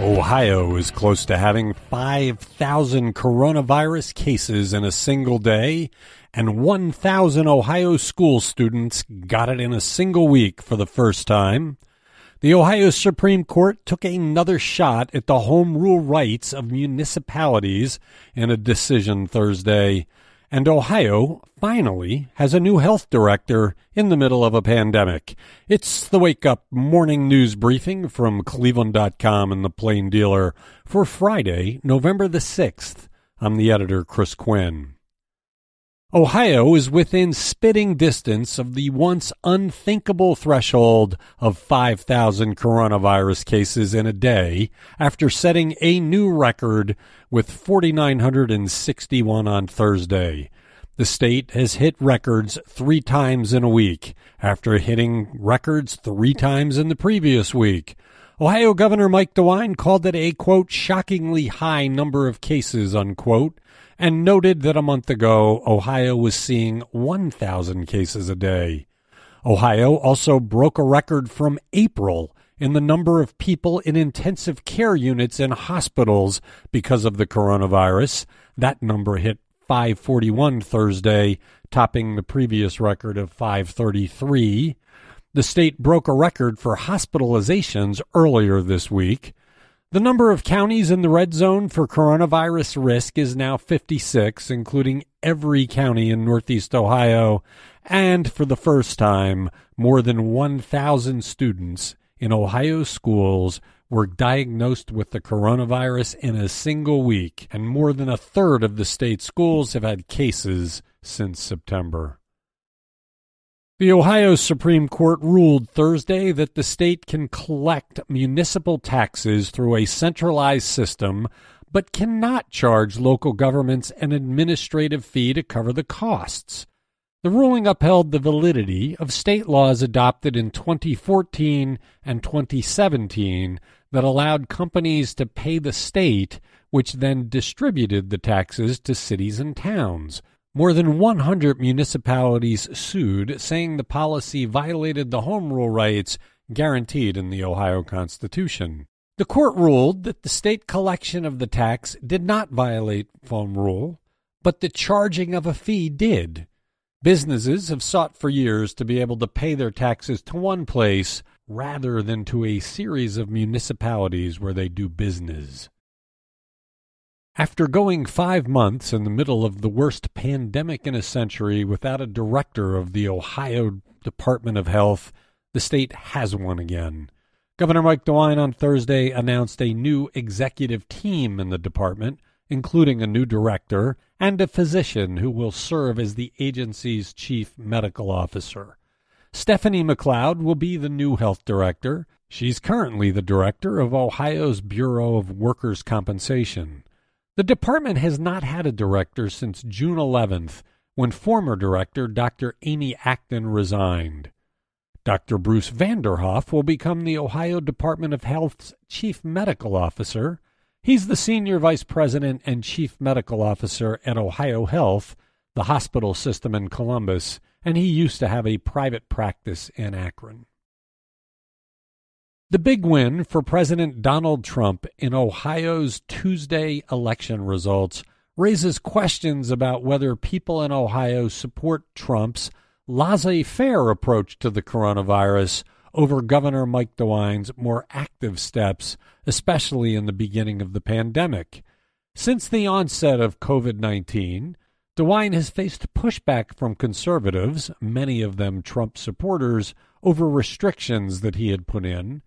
Ohio is close to having 5,000 coronavirus cases in a single day, and 1,000 Ohio school students got it in a single week for the first time. The Ohio Supreme Court took another shot at the home rule rights of municipalities in a decision Thursday. And Ohio finally has a new health director in the middle of a pandemic. It's the Wake Up Morning News Briefing from Cleveland.com and the Plain Dealer for Friday, November the 6th. I'm the editor, Chris Quinn. Ohio is within spitting distance of the once unthinkable threshold of 5,000 coronavirus cases in a day after setting a new record with 4,961 on Thursday. The state has hit records three times in a week after hitting records three times in the previous week. Ohio Governor Mike DeWine called it a quote shockingly high number of cases unquote and noted that a month ago Ohio was seeing 1,000 cases a day. Ohio also broke a record from April in the number of people in intensive care units in hospitals because of the coronavirus. That number hit 541 Thursday, topping the previous record of 533. The state broke a record for hospitalizations earlier this week. The number of counties in the red zone for coronavirus risk is now 56, including every county in Northeast Ohio. And for the first time, more than 1,000 students in Ohio schools were diagnosed with the coronavirus in a single week, and more than a third of the state schools have had cases since September. The Ohio Supreme Court ruled Thursday that the state can collect municipal taxes through a centralized system, but cannot charge local governments an administrative fee to cover the costs. The ruling upheld the validity of state laws adopted in 2014 and 2017 that allowed companies to pay the state, which then distributed the taxes to cities and towns. More than 100 municipalities sued, saying the policy violated the home rule rights guaranteed in the Ohio Constitution. The court ruled that the state collection of the tax did not violate home rule, but the charging of a fee did. Businesses have sought for years to be able to pay their taxes to one place rather than to a series of municipalities where they do business. After going five months in the middle of the worst pandemic in a century without a director of the Ohio Department of Health, the state has one again. Governor Mike DeWine on Thursday announced a new executive team in the department, including a new director and a physician who will serve as the agency's chief medical officer. Stephanie McCloud will be the new health director. She's currently the director of Ohio's Bureau of Workers' Compensation. The department has not had a director since June 11th, when former director Dr. Amy Acton resigned. Dr. Bruce Vanderhoff will become the Ohio Department of Health's chief medical officer. He's the senior vice president and chief medical officer at Ohio Health, the hospital system in Columbus, and he used to have a private practice in Akron. The big win for President Donald Trump in Ohio's Tuesday election results raises questions about whether people in Ohio support Trump's laissez faire approach to the coronavirus over Governor Mike DeWine's more active steps, especially in the beginning of the pandemic. Since the onset of COVID 19, DeWine has faced pushback from conservatives, many of them Trump supporters, over restrictions that he had put in.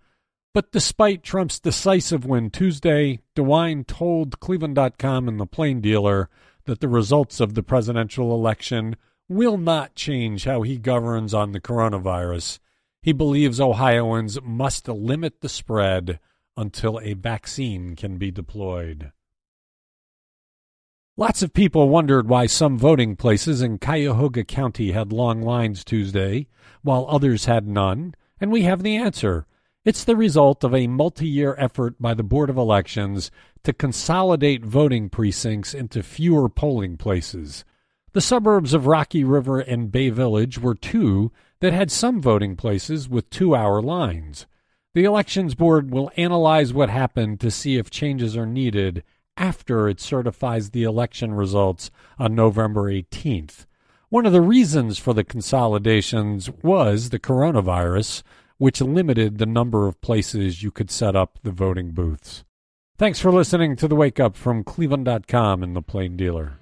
But despite Trump's decisive win Tuesday, DeWine told Cleveland.com and the Plain Dealer that the results of the presidential election will not change how he governs on the coronavirus. He believes Ohioans must limit the spread until a vaccine can be deployed. Lots of people wondered why some voting places in Cuyahoga County had long lines Tuesday, while others had none, and we have the answer. It's the result of a multi year effort by the Board of Elections to consolidate voting precincts into fewer polling places. The suburbs of Rocky River and Bay Village were two that had some voting places with two hour lines. The Elections Board will analyze what happened to see if changes are needed after it certifies the election results on November 18th. One of the reasons for the consolidations was the coronavirus, which limited the number of places you could set up the voting booths. Thanks for listening to the Wake Up from Cleveland.com and the Plain Dealer.